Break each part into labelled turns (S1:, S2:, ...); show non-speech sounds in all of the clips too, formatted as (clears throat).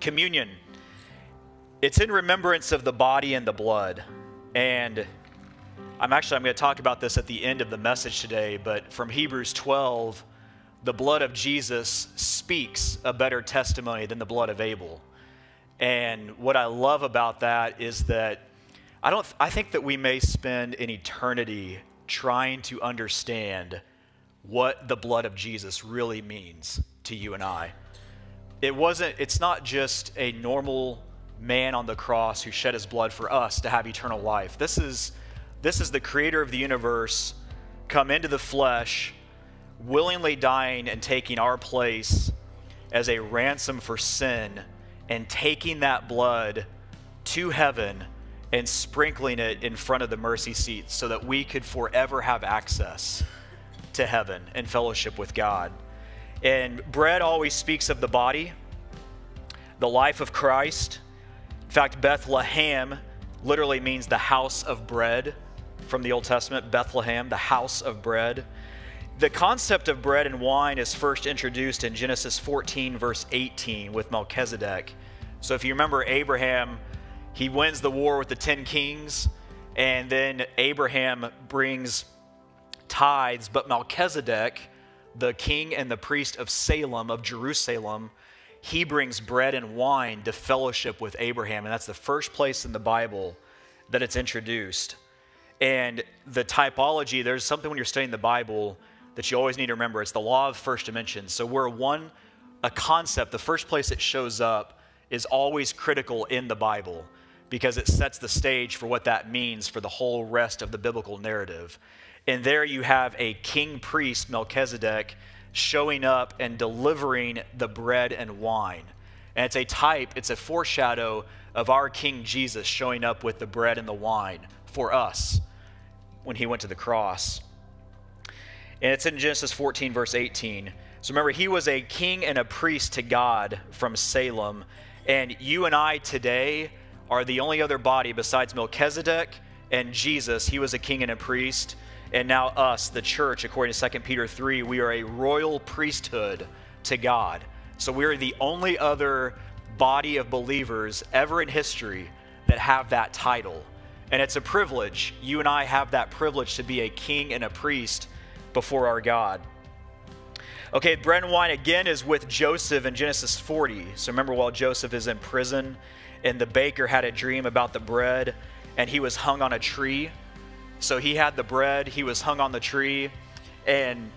S1: communion. It's in remembrance of the body and the blood. And I'm actually I'm going to talk about this at the end of the message today, but from Hebrews 12, the blood of Jesus speaks a better testimony than the blood of Abel. And what I love about that is that I don't I think that we may spend an eternity trying to understand what the blood of Jesus really means to you and I. It wasn't it's not just a normal man on the cross who shed his blood for us to have eternal life. This is this is the creator of the universe come into the flesh, willingly dying and taking our place as a ransom for sin and taking that blood to heaven and sprinkling it in front of the mercy seat so that we could forever have access to heaven and fellowship with God. And bread always speaks of the body, the life of Christ. In fact, Bethlehem literally means the house of bread from the Old Testament, Bethlehem, the house of bread. The concept of bread and wine is first introduced in Genesis 14, verse 18, with Melchizedek. So if you remember Abraham, he wins the war with the 10 kings, and then Abraham brings tithes, but Melchizedek, the king and the priest of Salem, of Jerusalem, he brings bread and wine to fellowship with Abraham. And that's the first place in the Bible that it's introduced. And the typology, there's something when you're studying the Bible that you always need to remember. It's the law of first mention. So, where one, a concept, the first place it shows up is always critical in the Bible because it sets the stage for what that means for the whole rest of the biblical narrative. And there you have a king priest, Melchizedek, showing up and delivering the bread and wine. And it's a type, it's a foreshadow of our King Jesus showing up with the bread and the wine for us when he went to the cross. And it's in Genesis 14, verse 18. So remember, he was a king and a priest to God from Salem. And you and I today are the only other body besides Melchizedek and Jesus. He was a king and a priest and now us, the church, according to 2 Peter 3, we are a royal priesthood to God. So we are the only other body of believers ever in history that have that title. And it's a privilege. You and I have that privilege to be a king and a priest before our God. Okay, bread and wine again is with Joseph in Genesis 40. So remember, while Joseph is in prison and the baker had a dream about the bread and he was hung on a tree so he had the bread, he was hung on the tree, and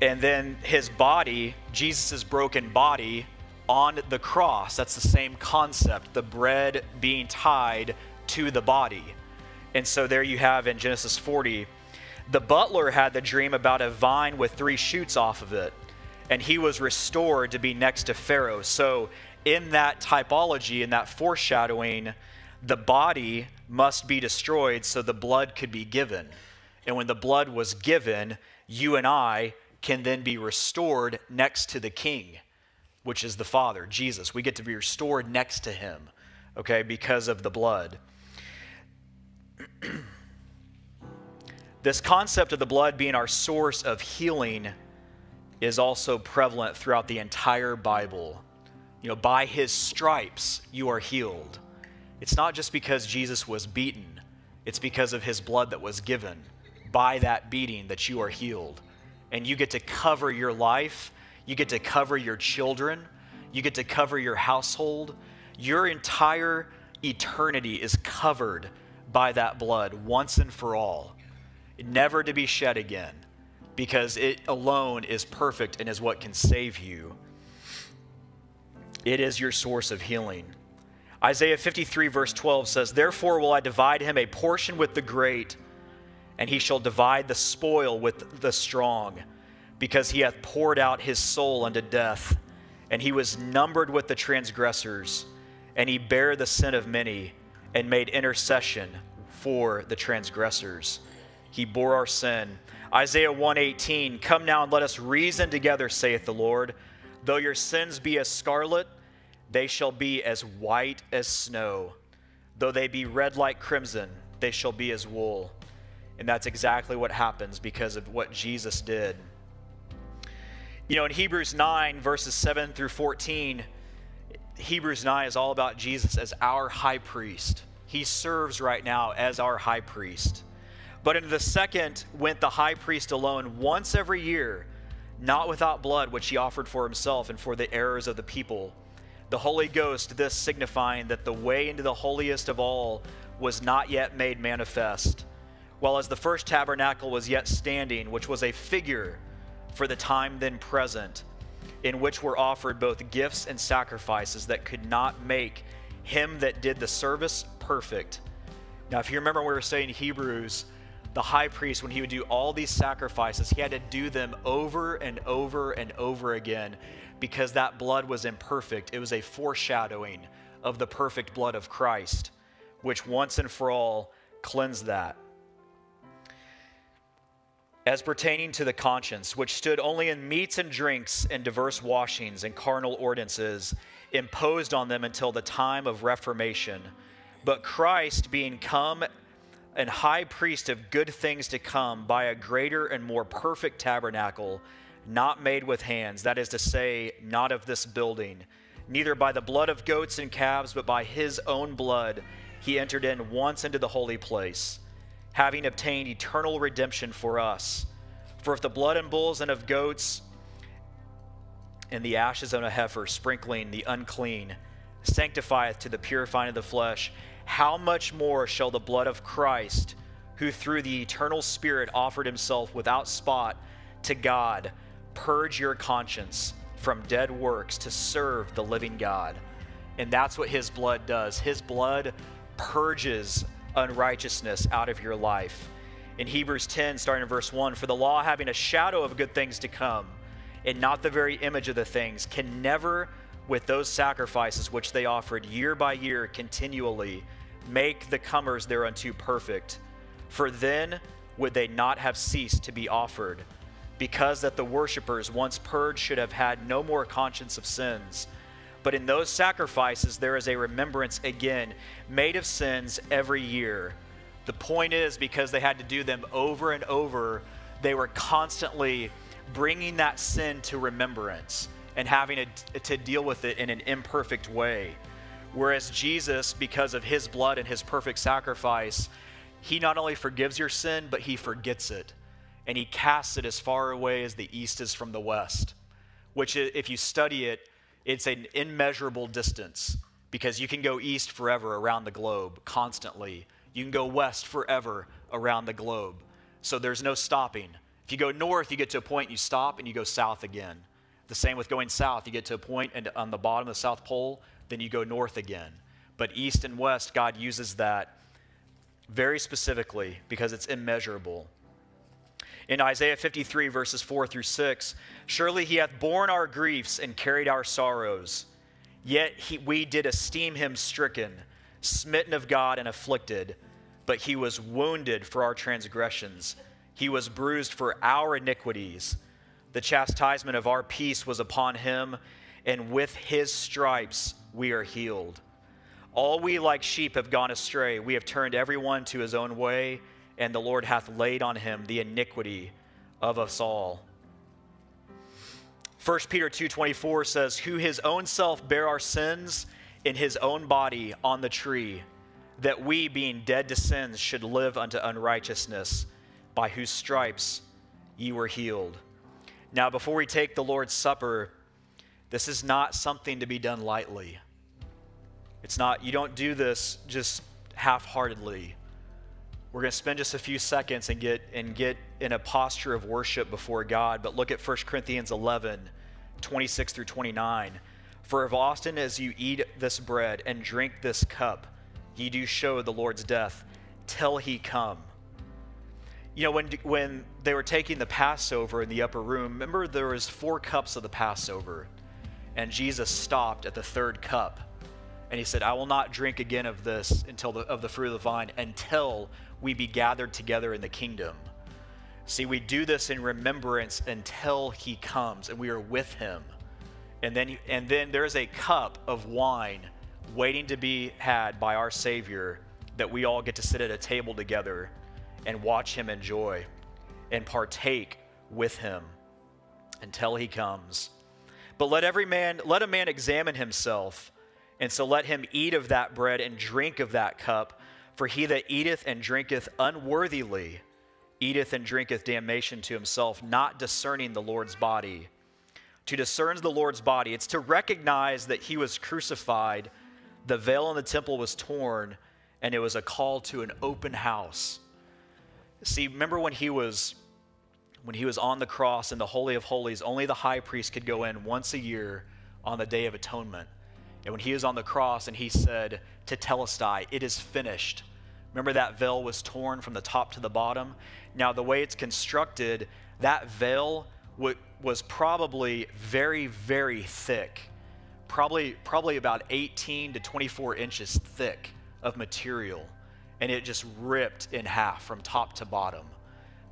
S1: and then his body, Jesus' broken body, on the cross. That's the same concept, the bread being tied to the body. And so there you have in Genesis 40, the butler had the dream about a vine with three shoots off of it, and he was restored to be next to Pharaoh. So in that typology, in that foreshadowing, the body must be destroyed so the blood could be given. And when the blood was given, you and I can then be restored next to the king, which is the Father, Jesus. We get to be restored next to him, okay, because of the blood. (clears throat) this concept of the blood being our source of healing is also prevalent throughout the entire Bible. You know, by his stripes you are healed. It's not just because Jesus was beaten, it's because of his blood that was given by that beating that you are healed. And you get to cover your life, you get to cover your children, you get to cover your household. Your entire eternity is covered by that blood once and for all, never to be shed again, because it alone is perfect and is what can save you. It is your source of healing. Isaiah 53, verse 12 says, Therefore will I divide him a portion with the great, and he shall divide the spoil with the strong, because he hath poured out his soul unto death, and he was numbered with the transgressors, and he bare the sin of many, and made intercession for the transgressors. He bore our sin. Isaiah 118, Come now and let us reason together, saith the Lord. Though your sins be as scarlet, they shall be as white as snow. Though they be red like crimson, they shall be as wool. And that's exactly what happens because of what Jesus did. You know, in Hebrews 9, verses 7 through 14, Hebrews 9 is all about Jesus as our high priest. He serves right now as our high priest. But into the second went the high priest alone once every year, not without blood, which he offered for himself and for the errors of the people. The Holy Ghost, this signifying that the way into the holiest of all was not yet made manifest, while as the first tabernacle was yet standing, which was a figure for the time then present, in which were offered both gifts and sacrifices that could not make him that did the service perfect. Now, if you remember, we were saying Hebrews, the high priest, when he would do all these sacrifices, he had to do them over and over and over again because that blood was imperfect. It was a foreshadowing of the perfect blood of Christ, which once and for all cleansed that. As pertaining to the conscience, which stood only in meats and drinks and diverse washings and carnal ordinances imposed on them until the time of Reformation. But Christ, being come and high priest of good things to come by a greater and more perfect tabernacle, not made with hands, that is to say, not of this building, neither by the blood of goats and calves, but by his own blood, he entered in once into the holy place, having obtained eternal redemption for us. For if the blood and bulls and of goats and the ashes of a heifer, sprinkling the unclean, sanctifieth to the purifying of the flesh, how much more shall the blood of Christ, who through the eternal Spirit offered himself without spot to God, purge your conscience from dead works to serve the living God? And that's what his blood does. His blood purges unrighteousness out of your life. In Hebrews 10, starting in verse 1, for the law having a shadow of good things to come, and not the very image of the things, can never, with those sacrifices which they offered year by year continually, make the comers thereunto perfect. For then would they not have ceased to be offered, because that the worshippers, once purged, should have had no more conscience of sins. But in those sacrifices, there is a remembrance again, made of sins every year. The point is, because they had to do them over and over, they were constantly bringing that sin to remembrance and having to, to deal with it in an imperfect way. Whereas Jesus, because of his blood and his perfect sacrifice, he not only forgives your sin, but he forgets it. And he casts it as far away as the east is from the west, which, if you study it, it's an immeasurable distance because you can go east forever around the globe constantly. You can go west forever around the globe. So there's no stopping. If you go north, you get to a point, you stop, and you go south again. The same with going south. You get to a point and on the bottom of the South Pole, then you go north again. But east and west, God uses that very specifically because it's immeasurable. In Isaiah 53, verses 4 through 6, surely he hath borne our griefs and carried our sorrows. Yet he, we did esteem him stricken, smitten of God, and afflicted. But he was wounded for our transgressions, he was bruised for our iniquities. The chastisement of our peace was upon him, and with his stripes we are healed. All we like sheep have gone astray. We have turned everyone to his own way, and the Lord hath laid on him the iniquity of us all. 1 Peter 2:24 says, "Who his own self bare our sins in his own body on the tree, that we being dead to sins should live unto unrighteousness, by whose stripes ye were healed." Now, before we take the Lord's Supper, this is not something to be done lightly. It's not, you don't do this just half heartedly. We're going to spend just a few seconds and get, and get in a posture of worship before God. But look at 1 Corinthians 11, 26 through 29. For if often as you eat this bread and drink this cup, ye do show the Lord's death till he come. You know, when, when they were taking the Passover in the upper room, remember there was four cups of the Passover and Jesus stopped at the third cup. And he said, I will not drink again of this until the, of the fruit of the vine until we be gathered together in the kingdom. See, we do this in remembrance until he comes and we are with him. And then, and then there's a cup of wine waiting to be had by our Savior that we all get to sit at a table together and watch him enjoy and partake with him until he comes. But let every man, let a man examine himself, And so let him eat of that bread and drink of that cup. For he that eateth and drinketh unworthily eateth and drinketh damnation to himself, not discerning the Lord's body. To discern the Lord's body, it's to recognize that he was crucified, the veil in the temple was torn, and it was a call to an open house. See, remember when he was when he was on the cross in the holy of holies, only the high priest could go in once a year on the day of atonement. And when he was on the cross and he said tetelestai, it is finished. Remember that veil was torn from the top to the bottom? Now, the way it's constructed, that veil was probably very, very thick, probably, probably about 18 to 24 inches thick of material. And it just ripped in half from top to bottom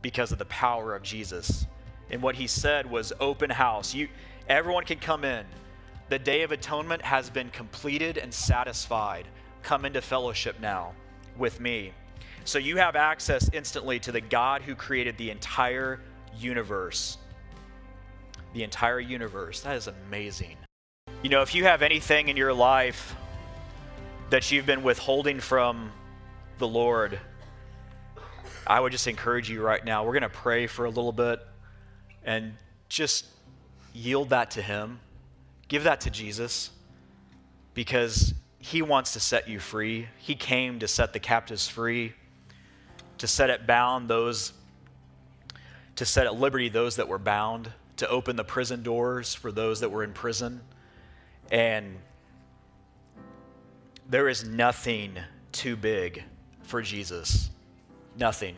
S1: because of the power of Jesus. And what he said was open house. You, everyone can come in. The day of atonement has been completed and satisfied. Come into fellowship now with me. So you have access instantly to the God who created the entire universe. The entire universe. That is amazing. You know, if you have anything in your life that you've been withholding from the Lord, I would just encourage you right now. We're going to pray for a little bit and just yield that to Him. Give that to Jesus because He wants to set you free. He came to set the captives free, to set at bound those, to set at liberty those that were bound, to open the prison doors for those that were in prison. And there is nothing too big for Jesus. Nothing.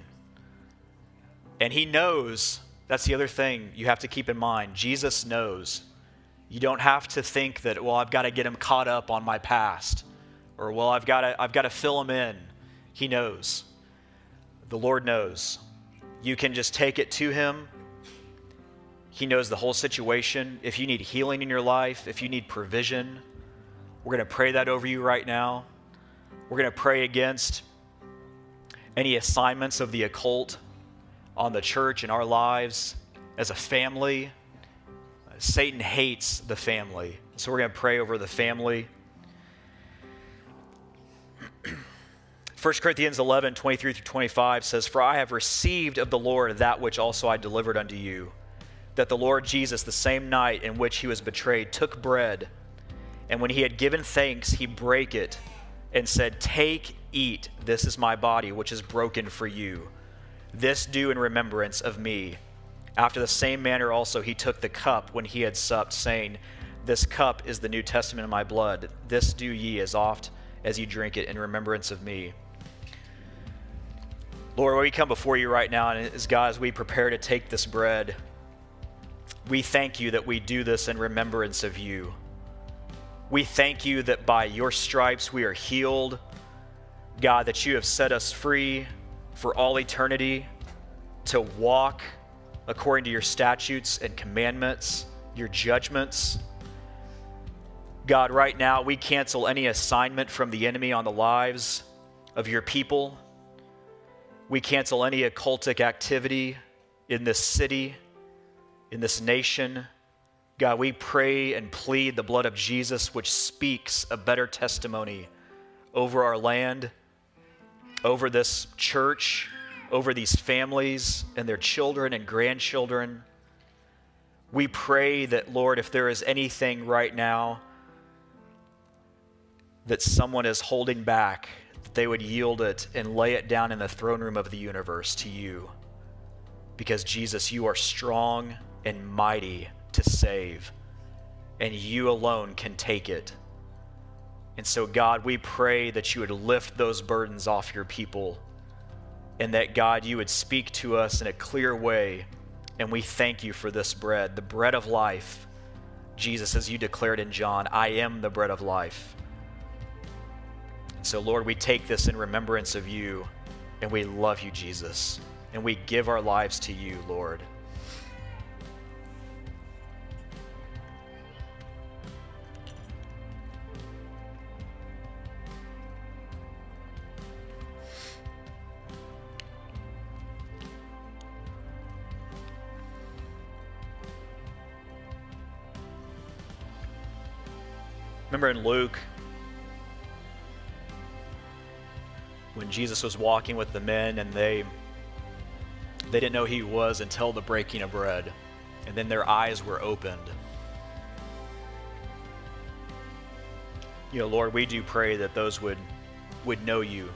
S1: And he knows, that's the other thing you have to keep in mind. Jesus knows. You don't have to think that, well, I've got to get him caught up on my past, or, well, I've got to, I've got to fill him in. He knows. The Lord knows. You can just take it to him. He knows the whole situation. If you need healing in your life, if you need provision, we're going to pray that over you right now. We're going to pray against any assignments of the occult on the church in our lives as a family. Satan hates the family. So we're going to pray over the family. (clears throat) 1 Corinthians 11, 23 through 25 says, For I have received of the Lord that which also I delivered unto you, that the Lord Jesus, the same night in which he was betrayed, took bread, and when he had given thanks, he brake it and said, Take, eat, this is my body, which is broken for you. This do in remembrance of me. After the same manner also he took the cup when he had supped, saying, This cup is the New Testament in my blood. This do ye as oft as ye drink it in remembrance of me. Lord, we come before you right now, and as God, as we prepare to take this bread, we thank you that we do this in remembrance of you. We thank you that by your stripes we are healed. God, that you have set us free for all eternity to walk according to your statutes and commandments, your judgments. God, right now we cancel any assignment from the enemy on the lives of your people. We cancel any occultic activity in this city, in this nation. God, we pray and plead the blood of Jesus, which speaks a better testimony over our land, over this church, over these families and their children and grandchildren. We pray that, Lord, if there is anything right now that someone is holding back, that they would yield it and lay it down in the throne room of the universe to you. Because, Jesus, you are strong and mighty to save, and you alone can take it. And so, God, we pray that you would lift those burdens off your people, and that, God, you would speak to us in a clear way. And we thank you for this bread, the bread of life. Jesus, as you declared in John, I am the bread of life. And so, Lord, we take this in remembrance of you, and we love you, Jesus, and we give our lives to you, Lord. Remember in Luke, when Jesus was walking with the men and they they didn't know he was until the breaking of bread. And then their eyes were opened. You know, Lord, we do pray that those would would know you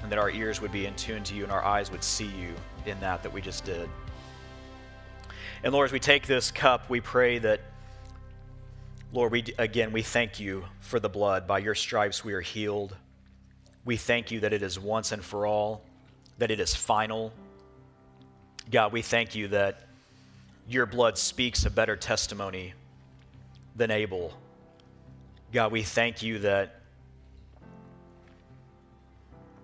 S1: and that our ears would be in tune to you and our eyes would see you in that that we just did. And Lord, as we take this cup, we pray that Lord, we again we thank you for the blood. By your stripes we are healed. We thank you that it is once and for all, that it is final. God, we thank you that your blood speaks a better testimony than Abel. God, we thank you that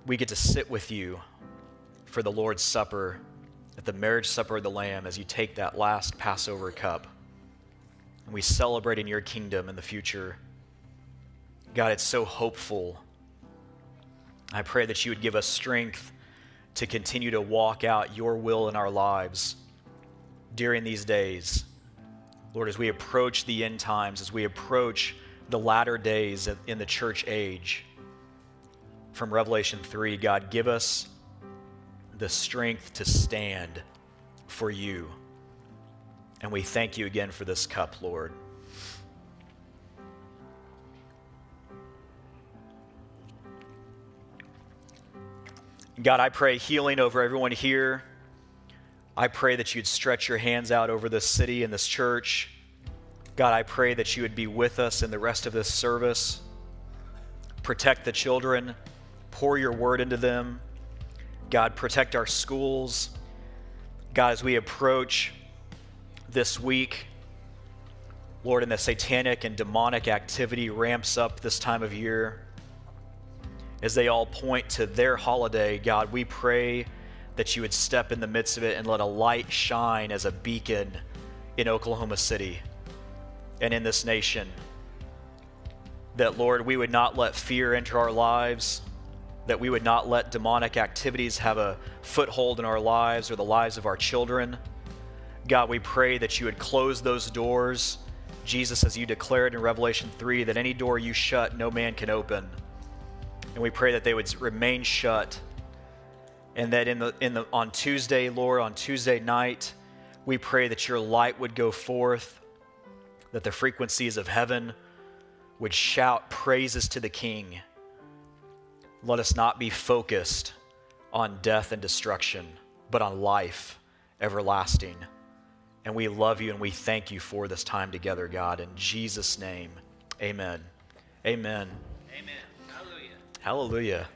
S1: we get to sit with you for the Lord's Supper, at the marriage supper of the Lamb, as you take that last Passover cup. And we celebrate in your kingdom in the future. God, it's so hopeful I pray that you would give us strength to continue to walk out your will in our lives during these days. Lord, as we approach the end times, as we approach the latter days in the church age, from Revelation 3, God, give us the strength to stand for you. And we thank you again for this cup, Lord. God, I pray healing over everyone here. I pray that you'd stretch your hands out over this city and this church. God, I pray that you would be with us in the rest of this service. Protect the children, pour your word into them. God, protect our schools. God, as we approach this week, Lord, and the satanic and demonic activity ramps up this time of year as they all point to their holiday, God, we pray that you would step in the midst of it and let a light shine as a beacon in Oklahoma City and in this nation. That, Lord, we would not let fear enter our lives, that we would not let demonic activities have a foothold in our lives or the lives of our children. God, we pray that you would close those doors. Jesus, as you declared in Revelation 3, that any door you shut, no man can open. And we pray that they would remain shut. And that in the, in the, on Tuesday, Lord, on Tuesday night, we pray that your light would go forth, that the frequencies of heaven would shout praises to the King. Let us not be focused on death and destruction, but on life everlasting. And we love you and we thank you for this time together, God. In Jesus' name, amen. Amen.
S2: Amen.
S1: Hallelujah